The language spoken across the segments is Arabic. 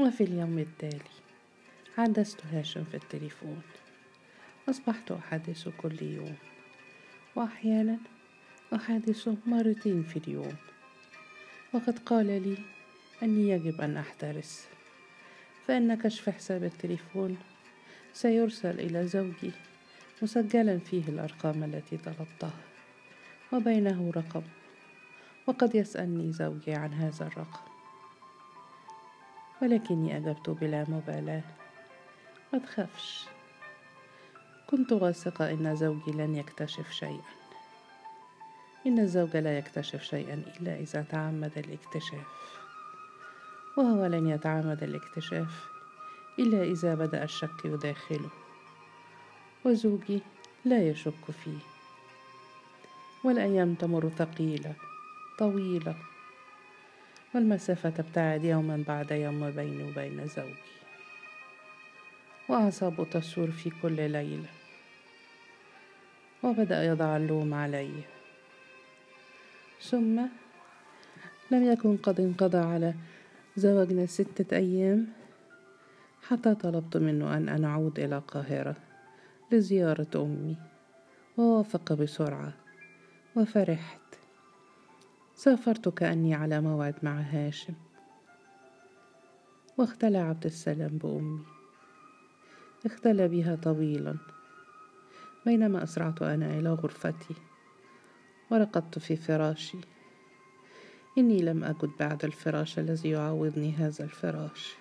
وفي اليوم التالي حدثت هاشم في التليفون. أصبحت أحدثه كل يوم وأحيانا أحادثه مرتين في اليوم. وقد قال لي أني يجب أن أحترس فإن كشف حساب التليفون سيرسل إلى زوجي مسجلا فيه الأرقام التي طلبتها وبينه رقم وقد يسألني زوجي عن هذا الرقم. ولكني أجبت بلا مبالاة. ما تخافش. كنت واثقة إن زوجي لن يكتشف شيئا. إن الزوج لا يكتشف شيئا إلا إذا تعمد الاكتشاف. وهو لن يتعمد الاكتشاف إلا إذا بدأ الشك يداخله. وزوجي لا يشك فيه. والأيام تمر ثقيلة طويلة. والمسافة تبتعد يوما بعد يوم بيني وبين زوجي؟ وأعصابه تثور في كل ليلة. وبدأ يضع اللوم علي. ثم لم يكن قد انقضى على زواجنا ستة أيام حتى طلبت منه أن أنا أعود إلى القاهرة لزيارة أمي. ووافق بسرعة. وفرحت. سافرت كأني على موعد مع هاشم. واختلى عبد السلام بأمي. اختلى بها طويلا بينما أسرعت أنا إلى غرفتي. ورقدت في فراشي. إني لم أجد بعد الفراش الذي يعوضني هذا الفراش.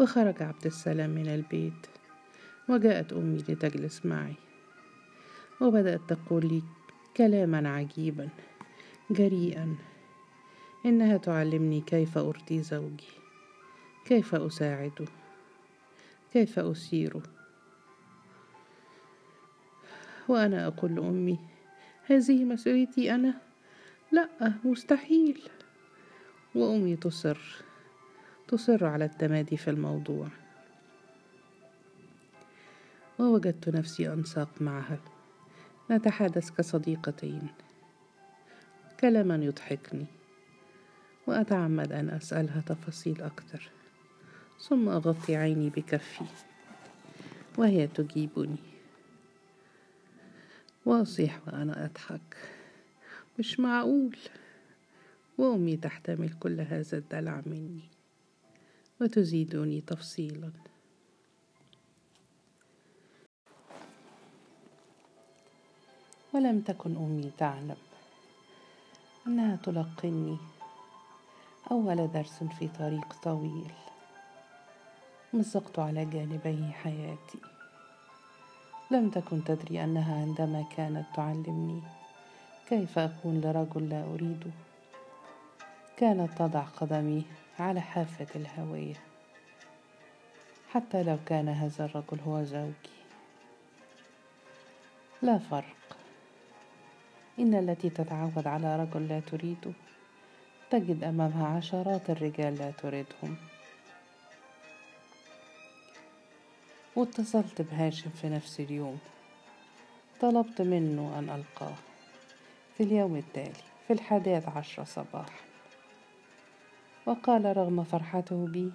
وخرج عبد السلام من البيت. وجاءت أمي لتجلس معي. وبدأت تقول لي كلاما عجيبا جريئا. إنها تعلمني كيف أرضي زوجي كيف أساعده كيف أسيره. وأنا أقول لأمي هذه مسؤوليتي أنا؟ لا مستحيل. وأمي تصر تصر على التمادي في الموضوع. ووجدت نفسي أنساق معها. نتحدث كصديقتين. كلاما يضحكني وأتعمد أن أسألها تفاصيل أكثر. ثم أغطي عيني بكفي وهي تجيبني. وأصيح وأنا أضحك. مش معقول. وأمي تحتمل كل هذا الدلع مني وتزيدني تفصيلا. ولم تكن أمي تعلم. أنها تلقني. أول درس في طريق طويل. مزقت على جانبي حياتي. لم تكن تدري أنها عندما كانت تعلمني. كيف أكون لرجل لا أريده كانت تضع قدمي على حافة الهوية. حتى لو كان هذا الرجل هو زوجي. لا فرق. إن التي تتعود على رجل لا تريده تجد أمامها عشرات الرجال لا تريدهم. واتصلت بهاشم في نفس اليوم. طلبت منه أن ألقاه. في اليوم التالي في الحادية عشرة صباحا. وقال رغم فرحته بي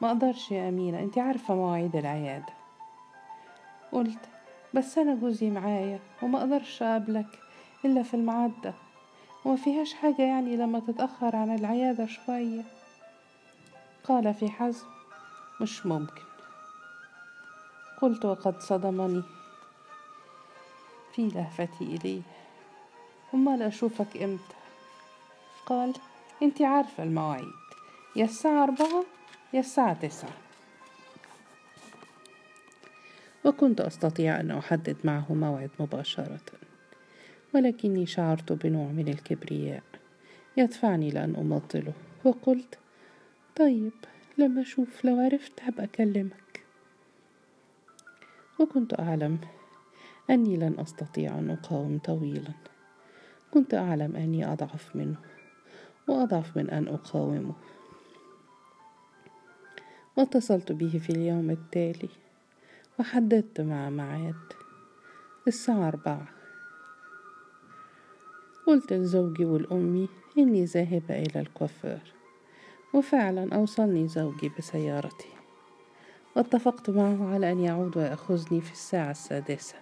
ما أقدرش يا أمينة أنت عارفة مواعيد العيادة. قلت بس أنا جوزي معايا وما أقدرش أقابلك. إلا في الميعاد ده وما فيهاش حاجة يعني لما تتأخر عن العيادة شوية. قال في حزم مش ممكن. قلت وقد صدمني. في لهفتي إليه أمال أشوفك إمتى؟ قال أنت عارفة المواعيد. يا الساعة أربعة يا الساعة تسعة. وكنت أستطيع أن أحدد معه موعد مباشرة. ولكني شعرت بنوع من الكبرياء. يدفعني لأن أمطله. وقلت طيب لما أشوف لو عرفت هبقى أكلمك. وكنت أعلم أني لن أستطيع أن أقاوم طويلا. كنت أعلم أني أضعف منه وأضعف من أن أقاومه. واتصلت به في اليوم التالي وحددت مع ميعاد الساعة أربعة. قلت لزوجي ولأمي إني ذاهبة إلى الكوافير وفعلا أوصلني زوجي بسيارتي. واتفقت معه على أن يعود ويأخذني في الساعة السادسة.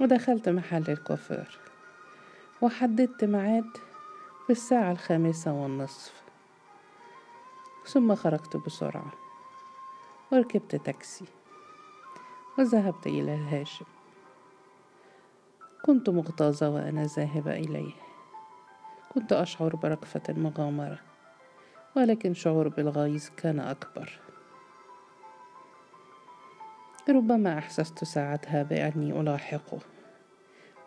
ودخلت محل الكوافير وحددت ميعاد في الساعة الخامسة والنصف. ثم خرجت بسرعة وركبت تاكسي وذهبت إلى هاشم. كنت مغتاظة وأنا ذاهبة إليه. كنت أشعر برقفة المغامرة ولكن شعور بالغيظ كان أكبر. ربما أحسست ساعتها بأني ألاحقه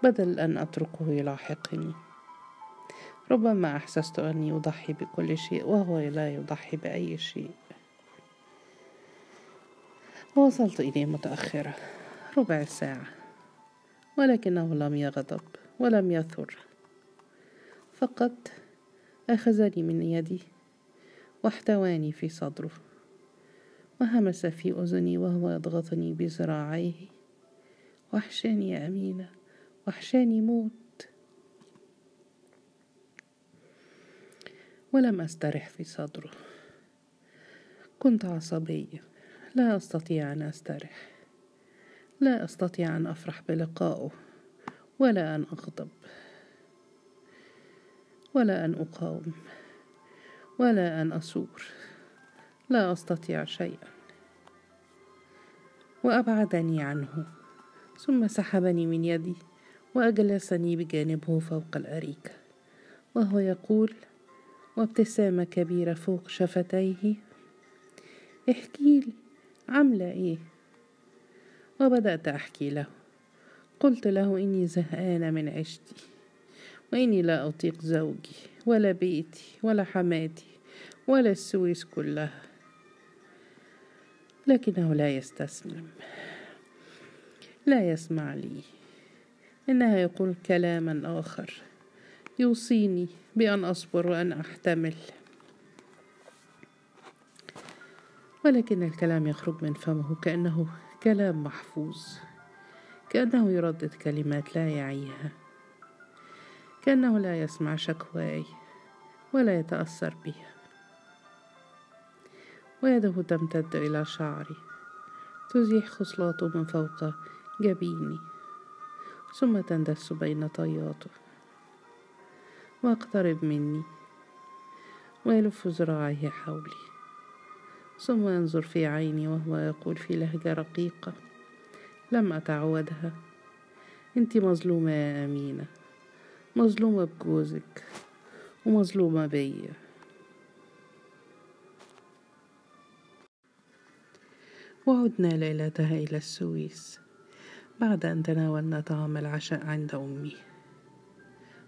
بدل أن أتركه يلاحقني. ربما أحسست أني أضحي بكل شيء وهو لا يضحي بأي شيء. وصلت إليه متأخرة ربع ساعة. ولكنه لم يغضب ولم يثر. فقط أخذني من يدي واحتواني في صدره وهمس في أذني وهو يضغطني بذراعيه. وحشاني يا أمينة وحشاني موت. ولم أسترح في صدره. كنت عصبية لا أستطيع أن أسترح. لا أستطيع أن أفرح بلقائه ولا أن أغضب ولا أن أقاوم ولا أن أثور لا أستطيع شيئا. وأبعدني عنه ثم سحبني من يدي وأجلسني بجانبه فوق الأريكة وهو يقول وابتسامة كبيرة فوق شفتيه احكيلي عاملة إيه؟ وبدأت أحكي له. قلت له إني زهقانة من عيشتي وإني لا أطيق زوجي ولا بيتي ولا حماتي ولا السويس كلها. لكنه لا يستسلم لا يسمع لي. إنها يقول كلاما آخر يوصيني بأن أصبر وأن أحتمل. ولكن الكلام يخرج من فمه كأنه كلام محفوظ. كأنه يردد كلمات لا يعيها. كأنه لا يسمع شكواي ولا يتأثر بها. ويده تمتد إلى شعري. تزيح خصلاته من فوق جبيني. ثم تندس بين طياته. واقترب مني. ويلف ذراعيه حولي. ثم ينظر في عيني وهو يقول في لهجة رقيقة لم أتعودها. أنت مظلومة يا أمينة. مظلومة بجوزك. ومظلومة بيا وعدنا ليلتها إلى السويس بعد أن تناولنا طعام العشاء عند أمي.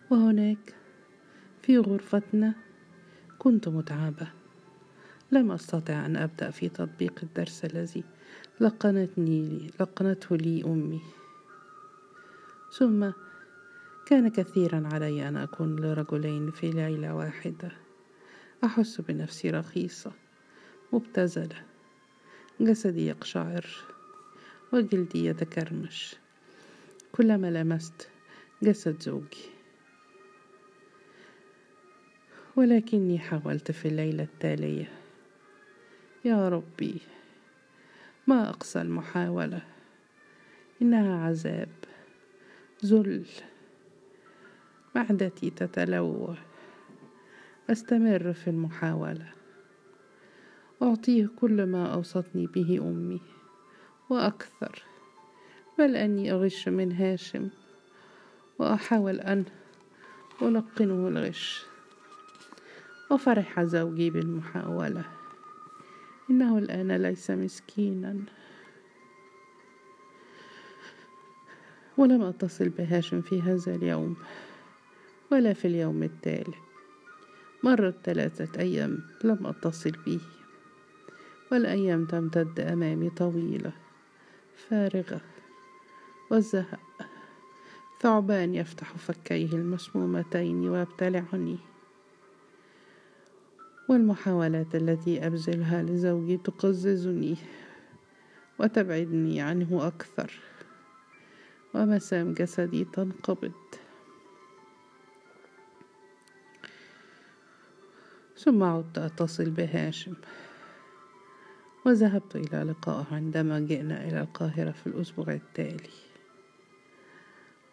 وهناك في غرفتنا كنت متعبة. لم أستطع أن أبدأ في تطبيق الدرس الذي لقنتني لي لقنته لي أمي. ثم كان كثيرا علي أن أكون لرجلين في ليلة واحدة. أحس بنفسي رخيصة مبتذلة جسدي يقشعر وجلدي يتكرمش. كلما لمست جسد زوجي. ولكني حاولت في الليلة التالية. يا ربي ما أقصى المحاولة. إنها عذاب ذل. معدتي تتلوى أستمر في المحاولة. أعطيه كل ما أوصتني به أمي. وأكثر. بل أني أغش من هاشم. وأحاول أن ألقنه الغش. وفرح زوجي بالمحاولة. إنه الآن ليس مسكينا. ولم أتصل بهاشم في هذا اليوم ولا في اليوم التالي. مرت ثلاثة أيام لم أتصل به والأيام تمتد أمامي طويلة فارغة والزهق ثعبان يفتح فكيه المسمومتين ويبتلعني. والمحاولات التي أبذلها لزوجي تقززني وتبعدني عنه أكثر. ومسام جسدي تنقبض. ثم عدت أتصل بهاشم. وذهبت إلى لقائه عندما جئنا إلى القاهرة في الأسبوع التالي.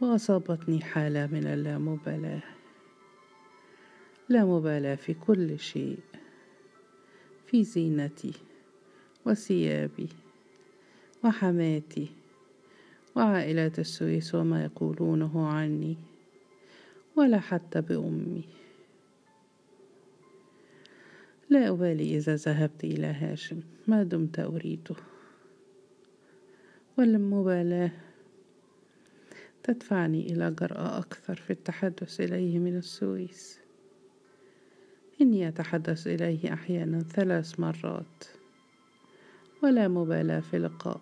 وأصابتني حالة من اللامبالاة. لا مبالاة في كل شيء في زينتي وثيابي وحماتي وعائلات السويس وما يقولونه عني ولا حتى بأمي. لا أبالي إذا ذهبت إلى هاشم ما دمت أريده. والمبالاة تدفعني إلى جرأة أكثر في التحدث إليه من السويس. إني أتحدث إليه أحيانا ثلاث مرات ولا مبالاة في لقائه.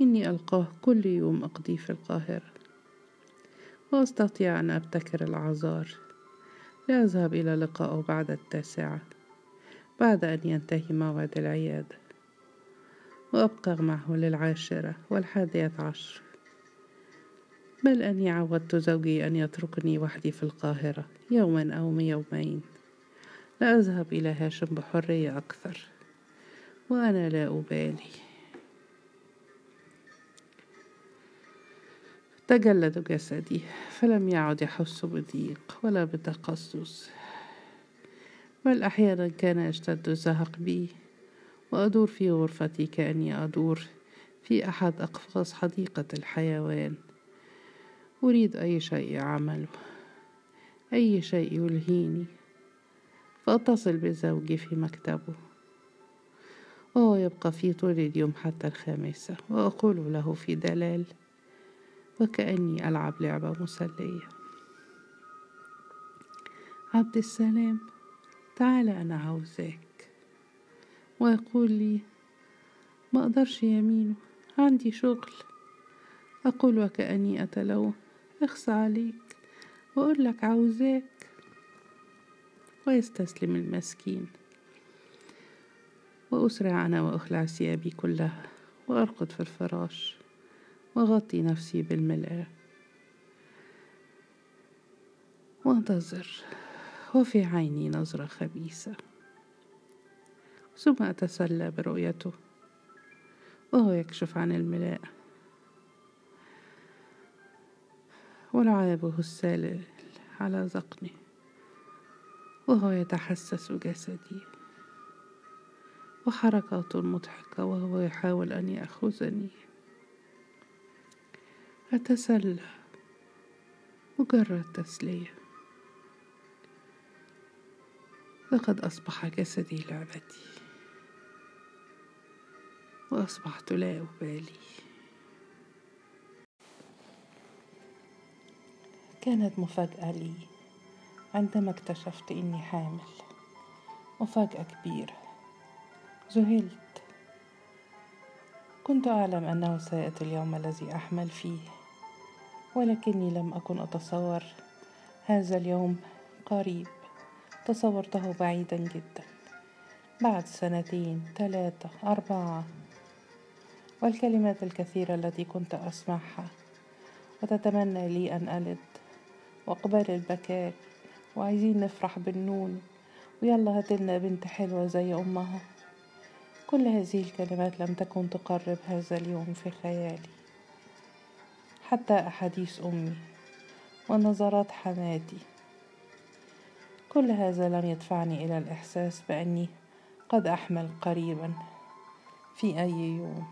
إني ألقاه كل يوم أقضيه في القاهرة وأستطيع أن أبتكر الأعذار لأذهب إلى لقائه بعد التاسعة بعد أن ينتهي موعد العيادة. وأبقى معه للعاشرة والحادية عشر. بل أني عودت زوجي أن يتركني وحدي في القاهرة يوما أو يومين. لا أذهب إلى هاشم بحرية أكثر وأنا لا أبالي. تجلد جسدي فلم يعد يحس بضيق ولا بتقصص. بل أحيانا كان يشتد الزهق بي وأدور في غرفتي كأني أدور في أحد أقفاص حديقة الحيوان. أريد أي شيء أعمله أي شيء يلهيني. فأتصل بزوجي في مكتبه. وهو يبقى في طول اليوم حتى الخامسة وأقول له في دلال. وكأني ألعب لعبة مسلية. عبد السلام تعال أنا عاوزاك. ويقول لي ما أقدرش يمينه عندي شغل. أقول وكأني أتلوم اخص عليك. وأقول لك عاوزاك. ويستسلم المسكين. وأسرع أنا وأخلع ثيابي كلها وأرقد في الفراش وأغطي نفسي بالملآة وأنتظر وفي عيني نظرة خبيثة. ثم أتسلى برؤيته وهو يكشف عن الملاء ولعابه السالل على ذقني وهو يتحسس جسدي. وحركاته مضحكة وهو يحاول أن يأخذني. أتسلى. مجرد تسلية. لقد أصبح جسدي لعبتي. وأصبحت لا أبالي. كانت مفاجأة لي. عندما اكتشفت إني حامل. مفاجأة كبيرة. ذهلت. كنت أعلم أنه سيأتي اليوم الذي أحمل فيه. ولكني لم أكن أتصور. هذا اليوم قريب. تصورته بعيدا جدا. بعد سنتين ثلاثة أربعة. والكلمات الكثيرة التي كنت أسمعها. وتتمنى لي أن ألد. وأقبال البكاء. وعايزين نفرح بالنون. ويلا هاتلنا بنت حلوة زي أمها. كل هذه الكلمات لم تكن تقرب هذا اليوم في خيالي. حتى أحاديث أمي ونظرات حماتي. كل هذا لم يدفعني إلى الإحساس بأني قد أحمل قريبا في أي يوم.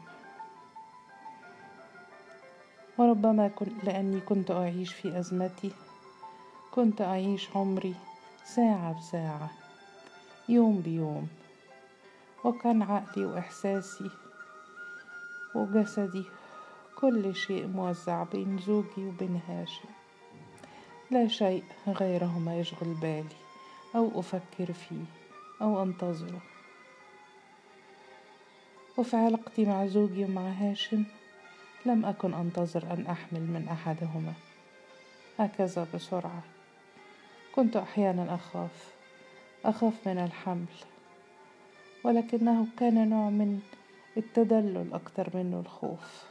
وربما كنت لأني كنت أعيش في أزمتي كنت أعيش عمري ساعة بساعة يوم بيوم وكان عقلي وإحساسي وجسدي كل شيء موزع بين زوجي وبين هاشم. لا شيء غيره ما يشغل بالي أو أفكر فيه أو أنتظره. وفي علاقتي مع زوجي ومع هاشم لم أكن أنتظر أن أحمل من أحدهما. هكذا بسرعة. كنت أحيانا أخاف أخاف من الحمل ولكنه كان نوع من التدلل أكثر منه الخوف.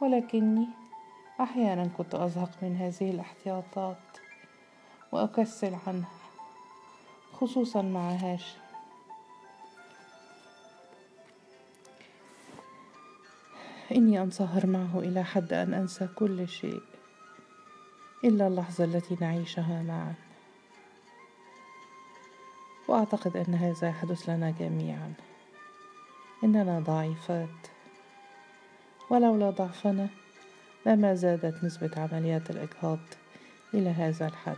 ولكني أحيانا كنت أزهق من هذه الاحتياطات وأكسل عنها خصوصا مع هاشم. إني أنصهر معه إلى حد أن أنسى كل شيء. إلا اللحظة التي نعيشها معا. وأعتقد أن هذا يحدث لنا جميعا. إننا ضعيفات. ولولا ضعفنا لما زادت نسبة عمليات الإجهاض إلى هذا الحد.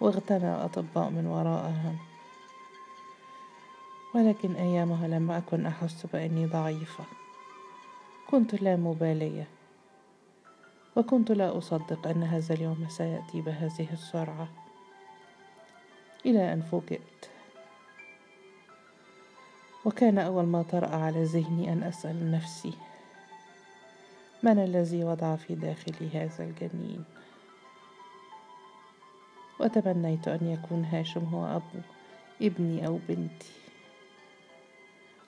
واغتنى الأطباء من وراءها. ولكن أيامها لم أكن أحس بأني ضعيفة. كنت لا مبالية. وكنت لا أصدق أن هذا اليوم سيأتي بهذه السرعة. إلى أن فوجئت. وكان أول ما طرأ على ذهني أن أسأل نفسي من الذي وضع في داخلي هذا الجنين؟ وتمنيت أن يكون هاشم هو أبو ابني أو بنتي.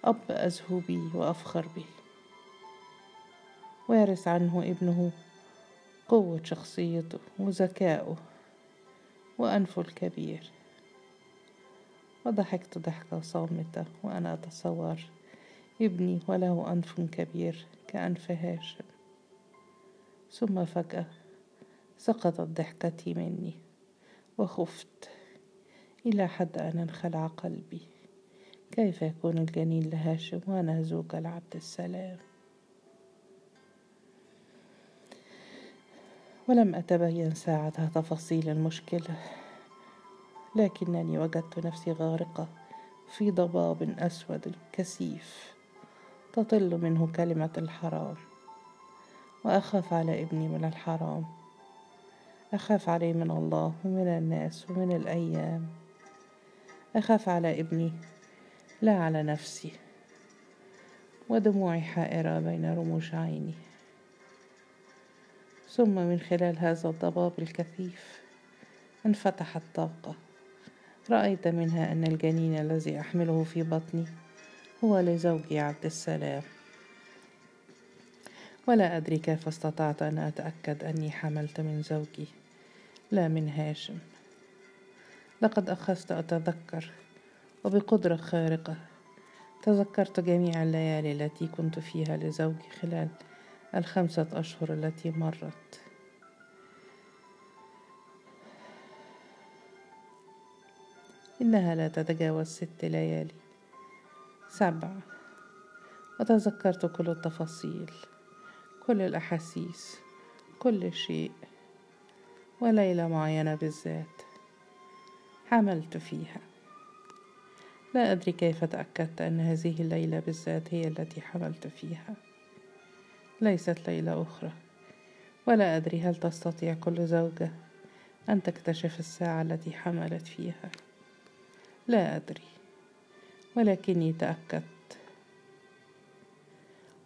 أب أزهو بي وأفخر به. ويرث عنه ابنه قوة شخصيته وذكائه وأنفه الكبير. وضحكت ضحكة صامتة وأنا أتصور ابني وله أنف كبير كأنف هاشم. ثم فجأة سقطت ضحكتي مني وخفت. إلى حد أن انخلع قلبي. كيف يكون الجنين لهاشم وأنا زوجة لعبد السلام؟ ولم أتبين ساعتها تفاصيل المشكلة لكنني وجدت نفسي غارقة في ضباب أسود كثيف تطل منه كلمة الحرام. وأخاف على ابني من الحرام. أخاف عليه من الله ومن الناس ومن الأيام. أخاف على ابني لا على نفسي. ودموعي حائرة بين رموش عيني. ثم من خلال هذا الضباب الكثيف انفتحت طاقة رأيت منها أن الجنين الذي أحمله في بطني هو لزوجي عبد السلام. ولا أدري كيف استطعت أن أتأكد أني حملت من زوجي لا من هاشم. لقد أخذت أتذكر وبقدرة خارقة تذكرت جميع الليالي التي كنت فيها لزوجي خلال الخمسة أشهر التي مرت. إنها لا تتجاوز ست ليالي. سبع وتذكرت كل التفاصيل كل الأحاسيس كل شيء. وليلة معينة بالذات حملت فيها. لا أدري كيف تأكدت أن هذه الليلة بالذات هي التي حملت فيها. ليست ليلة أخرى. ولا أدري هل تستطيع كل زوجة أن تكتشف الساعة التي حملت فيها. لا أدري. ولكني تأكدت.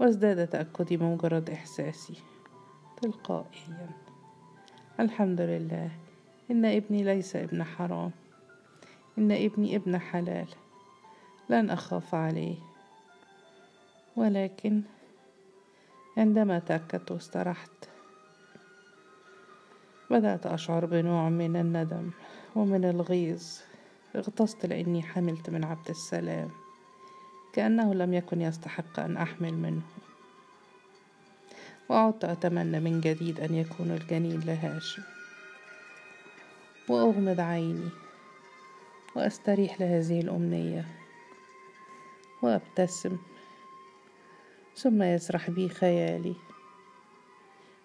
وازداد تأكدي بمجرد إحساسي. تلقائيا. الحمد لله. إن ابني ليس ابن حرام. إن ابني ابن حلال. لن أخاف عليه. ولكن عندما تأكدت واسترحت. بدأت أشعر بنوع من الندم ومن الغيظ. اغتصت لأني حملت من عبد السلام كأنه لم يكن يستحق أن أحمل منه. وعدت أتمنى من جديد أن يكون الجنين لهاشم. وأغمض عيني وأستريح لهذه الأمنية وأبتسم. ثم يسرح بي خيالي.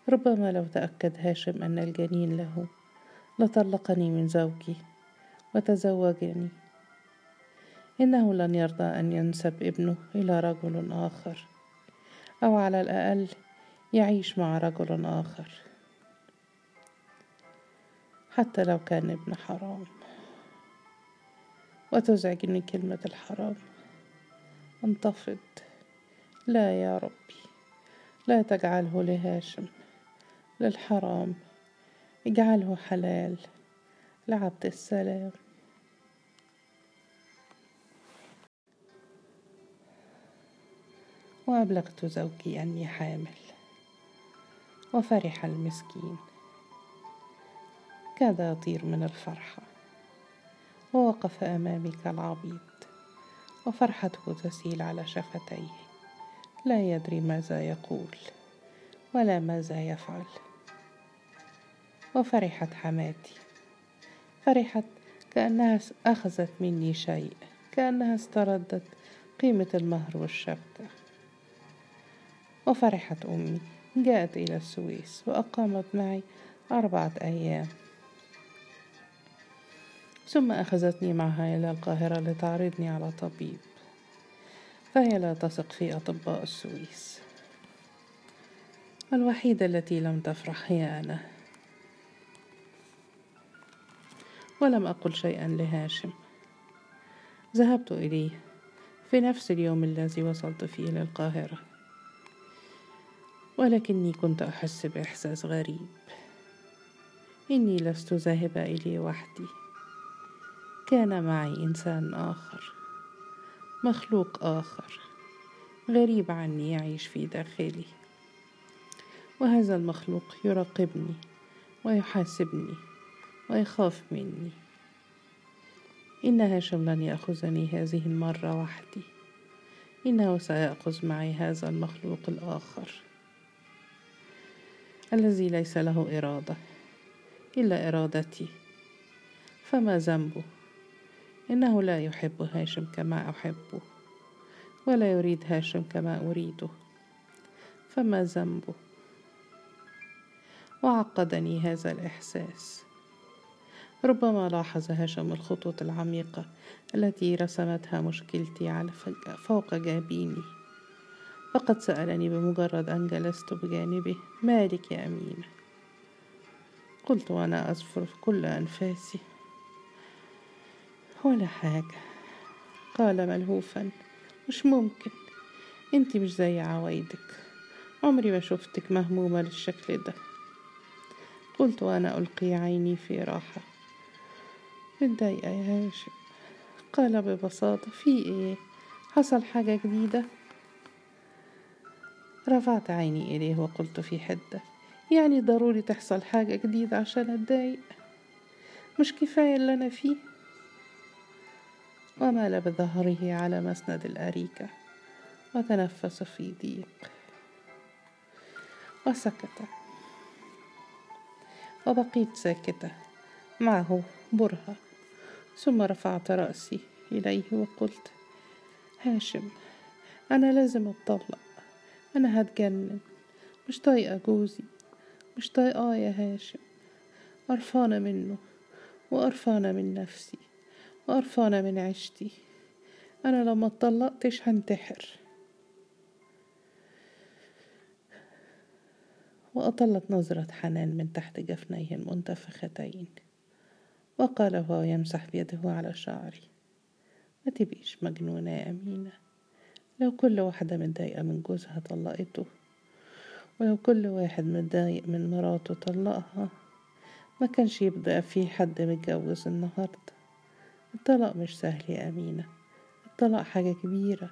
ربما لو تأكد هاشم أن الجنين له لطلقني من زوجي وتزوجني. إنه لن يرضى أن ينسب ابنه إلى رجل آخر أو على الأقل يعيش مع رجل آخر. حتى لو كان ابن حرام. وتزعجني كلمة الحرام. انتفض. لا يا ربي لا تجعله لهاشم للحرام اجعله حلال لعبد السلام. وأبلغت زوجي أني حامل وفرح المسكين كاد يطير من الفرحة ووقف أمامي كالعبيط وفرحته تسيل على شفتيه. لا يدري ماذا يقول ولا ماذا يفعل. وفرحت حماتي. فرحت كأنها أخذت مني شيء كأنها استردت قيمة المهر والشبكة. وفرحت أمي جاءت إلى السويس وأقامت معي أربعة أيام. ثم أخذتني معها إلى القاهرة لتعرضني على طبيب. فهي لا تثق في أطباء السويس. الوحيدة التي لم تفرح هي أنا. ولم أقل شيئا لهاشم. ذهبت إليه في نفس اليوم الذي وصلت فيه إلى القاهرة. ولكني كنت أحس بإحساس غريب. إني لست ذاهبة إليه وحدي. كان معي إنسان آخر. مخلوق آخر. غريب عني يعيش في داخلي. وهذا المخلوق يراقبني ويحاسبني ويخاف مني. إن هاشم لن يأخذني هذه المرة وحدي. إنه سيأخذ معي هذا المخلوق الآخر. الذي ليس له إرادة إلا إرادتي. فما ذنبه؟ إنه لا يحب هاشم كما أحبه ولا يريد هاشم كما أريده. فما ذنبه؟ وعقدني هذا الإحساس. ربما لاحظ هاشم الخطوط العميقة التي رسمتها مشكلتي على فوق جابيني فقد سألني بمجرد أن جلست بجانبه مالك يا أمينة؟ قلت وأنا أزفر في كل أنفاسي. ولا حاجة. قال ملهوفا مش ممكن. انتي مش زي عوايدك عمري ما شفتك مهمومة للشكل ده. قلت وأنا ألقي عيني في راحة. متضايقة يا هاشم. قال ببساطة في إيه؟ حصل حاجة جديدة؟ رفعت عيني إليه وقلت في حدة يعني ضروري تحصل حاجة جديدة عشان أتضايق؟ مش كفاية اللي أنا فيه؟ ومال بظهره على مسند الأريكة. وتنفس في ضيق وسكت. وبقيت ساكتة. معه برهة. ثم رفعت رأسي إليه وقلت هاشم أنا لازم أتطلق. أنا هتجنن. مش طايقة جوزي. مش طايقاه يا هاشم. قرفانة منه. وقرفانة من نفسي. وقرفانة من عيشتي أنا لو ما اتطلقتش هنتحر. وأطلت نظرة حنان من تحت جفنيه المنتفختين. وقال وهو يمسح بيده على شعري. ما تبقيش مجنونة يا أمينة. لو كل واحدة متضايقة من جوزها طلقته. ولو كل واحد متضايق من مراته طلقها. ما كانش يبدأ في حد متجوز النهاردة. الطلاق مش سهل يا أمينة. الطلاق حاجة كبيرة.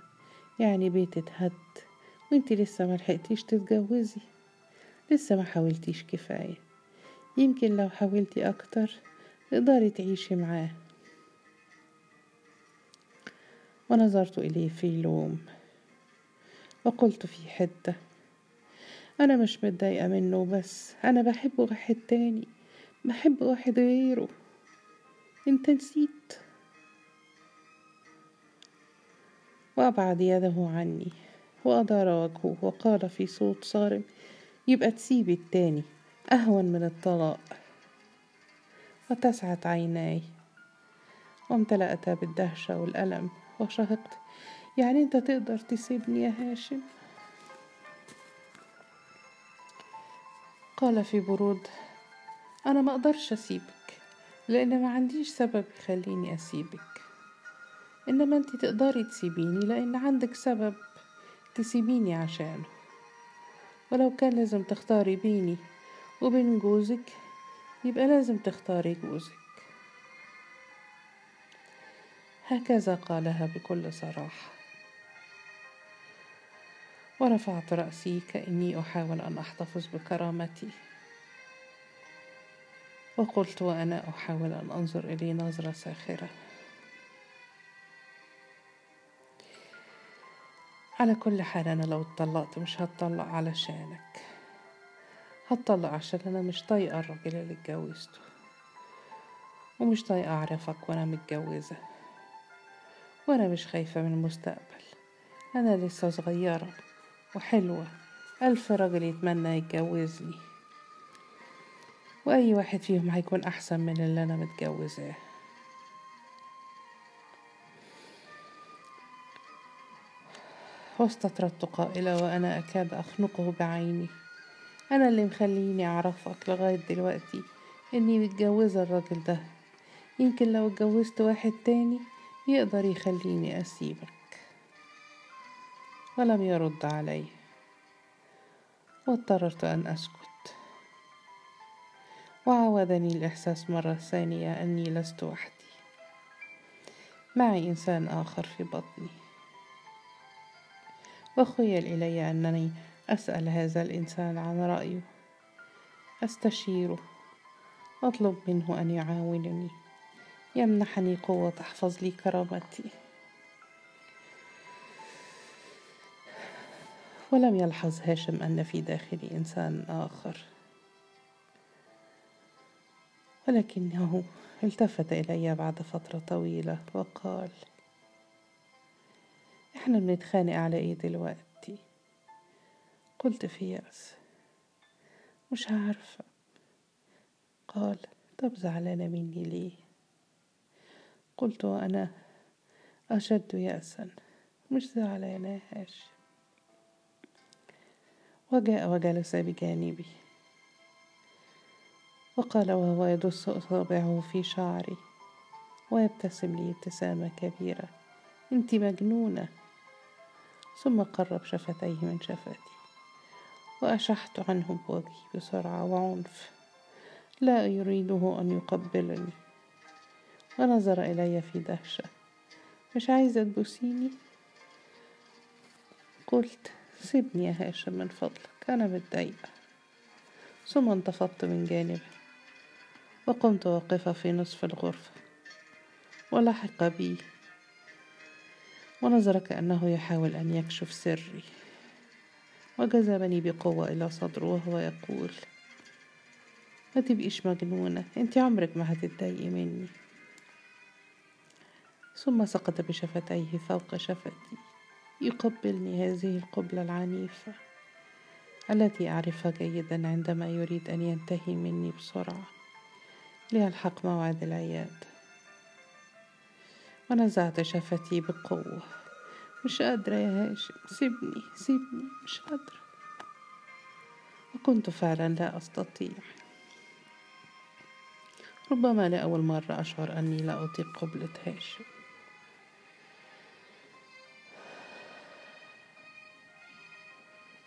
يعني بيت اتهد وانتي لسه ملحقتيش تتجوزي. لسه ما حاولتيش كفاية. يمكن لو حاولتي أكتر تقدري تعيشي معاه. ونظرت إليه في لوم وقلت في حدة أنا مش متضايقة منه بس أنا بحب واحد تاني. بحب واحد غيره. انت نسيت. وأبعد يده عني. وأدار وجهه وقال في صوت صارم يبقى تسيبي التاني أهون من الطلاق. واتسعت عيناي. وامتلأتا بالدهشة والألم وشهقت يعني أنت تقدر تسيبني يا هاشم؟ قال في برود أنا ما أقدرش أسيبك لأن ما عنديش سبب يخليني أسيبك. إنما أنت تقدري تسيبيني لأن عندك سبب تسيبيني عشانه. ولو كان لازم تختاري بيني وبين جوزك يبقى لازم تختاري جوزك. هكذا قالها بكل صراحة. ورفعت رأسي كأني أحاول أن أحتفظ بكرامتي. وقلت وأنا أحاول أن أنظر إليه نظرة ساخرة. على كل حال أنا لو اتطلقت مش هتطلق علشانك هتطلق عشان أنا مش طايقة الراجل اللي اتجوزته ومش طايقة أعرفك وأنا متجوزة وأنا مش خايفة من المستقبل. أنا لسه صغيرة وحلوة ألف راجل يتمنى يتجوزني. وأي واحد فيهم هيكون أحسن من اللي أنا متجوزاه. واستطردت قائلة وأنا أكاد أخنقه بعيني. أنا اللي مخليني أعرفك لغاية دلوقتي. إني متجوزة الراجل ده. يمكن لو اتجوزت واحد تاني يقدر يخليني أسيبك. ولم يرد علي. واضطررت أن أسكت. وعاودني الإحساس مرة ثانية أني لست وحدي. معي إنسان آخر في بطني. وخيل إلي أنني أسأل هذا الإنسان عن رأيه. أستشيره. أطلب منه أن يعاونني. يمنحني قوة تحفظ لي كرامتي. ولم يلحظ هاشم أن في داخلي إنسان آخر. ولكنه التفت إلي بعد فترة طويلة وقال إحنا بنتخانق على إيه دلوقتي؟ قلت في يأس مش عارفة. قال طب زعلانة مني ليه؟ قلت وأنا أشد يأسا. مش زعلانة هاش وجاء وجلس بجانبي. وقال وهو يدس أصابعه في شعري ويبتسم لي ابتسامة كبيرة. انت مجنونة. ثم قرب شفتيه من شفتي. وأشحت عنه بوجهي بسرعة وعنف. لا يريده أن يقبلني. ونظر إلي في دهشة. مش عايزة تبوسيني؟ قلت سيبني يا هاشم من فضلك أنا متضايقة. ثم انتفضت من جانبه. وقمت واقفة في نصف الغرفة. ولحق بي. ونظر كأنه يحاول أن يكشف سري. وجذبني بقوة إلى صدره وهو يقول ما تبقيش مجنونة؟ أنت عمرك ما هتتضايقي مني. ثم سقط بشفتيه فوق شفتي. يقبلني هذه القبلة العنيفة التي أعرفها جيدا عندما يريد أن ينتهي مني بسرعة. ليلحق موعد العياد ونزعت شفتي بقوة. مش قادرة يا هاشم. سيبني سيبني. مش قادرة. وكنت فعلا لا أستطيع. ربما لأول مرة أشعر أني لا أطيق قبلة هاشم.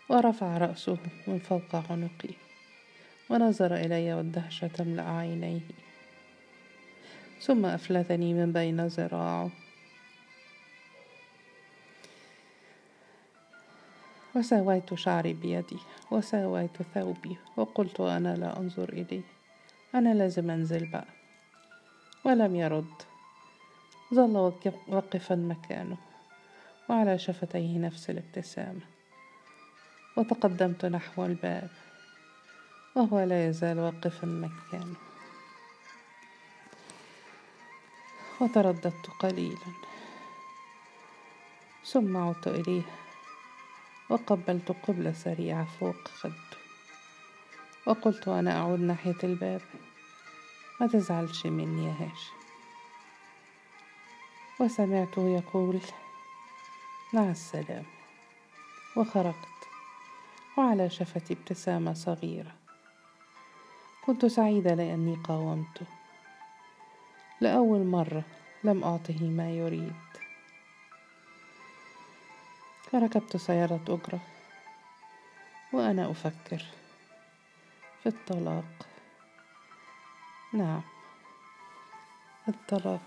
ورفع رأسه من فوق عنقي. ونظر إلي والدهشة تملأ عينيه. ثم أفلتني من بين ذراعه وساويت شعري بيدي وساويت ثوبي وقلت وأنا لا أنظر إليه. أنا لازم أنزل بقى. ولم يرد. ظل واقفا مكانه وعلى شفتيه نفس الابتسامة. وتقدمت نحو الباب وهو لا يزال واقفا مكانه. وترددت قليلا. ثم عدت إليه وقبلت قبلة سريعة فوق خده وقلت وأنا أعود ناحية الباب. ما تزعلش مني يا هاشم وسمعته يقول مع السلامة. وخرجت وعلى شفتي ابتسامة صغيرة. كنت سعيدة لأني قاومته لأول مرة لم أعطه ما يريد. فركبت سيارة أجرة وأنا أفكر في الطلاق. نعم الطلاق.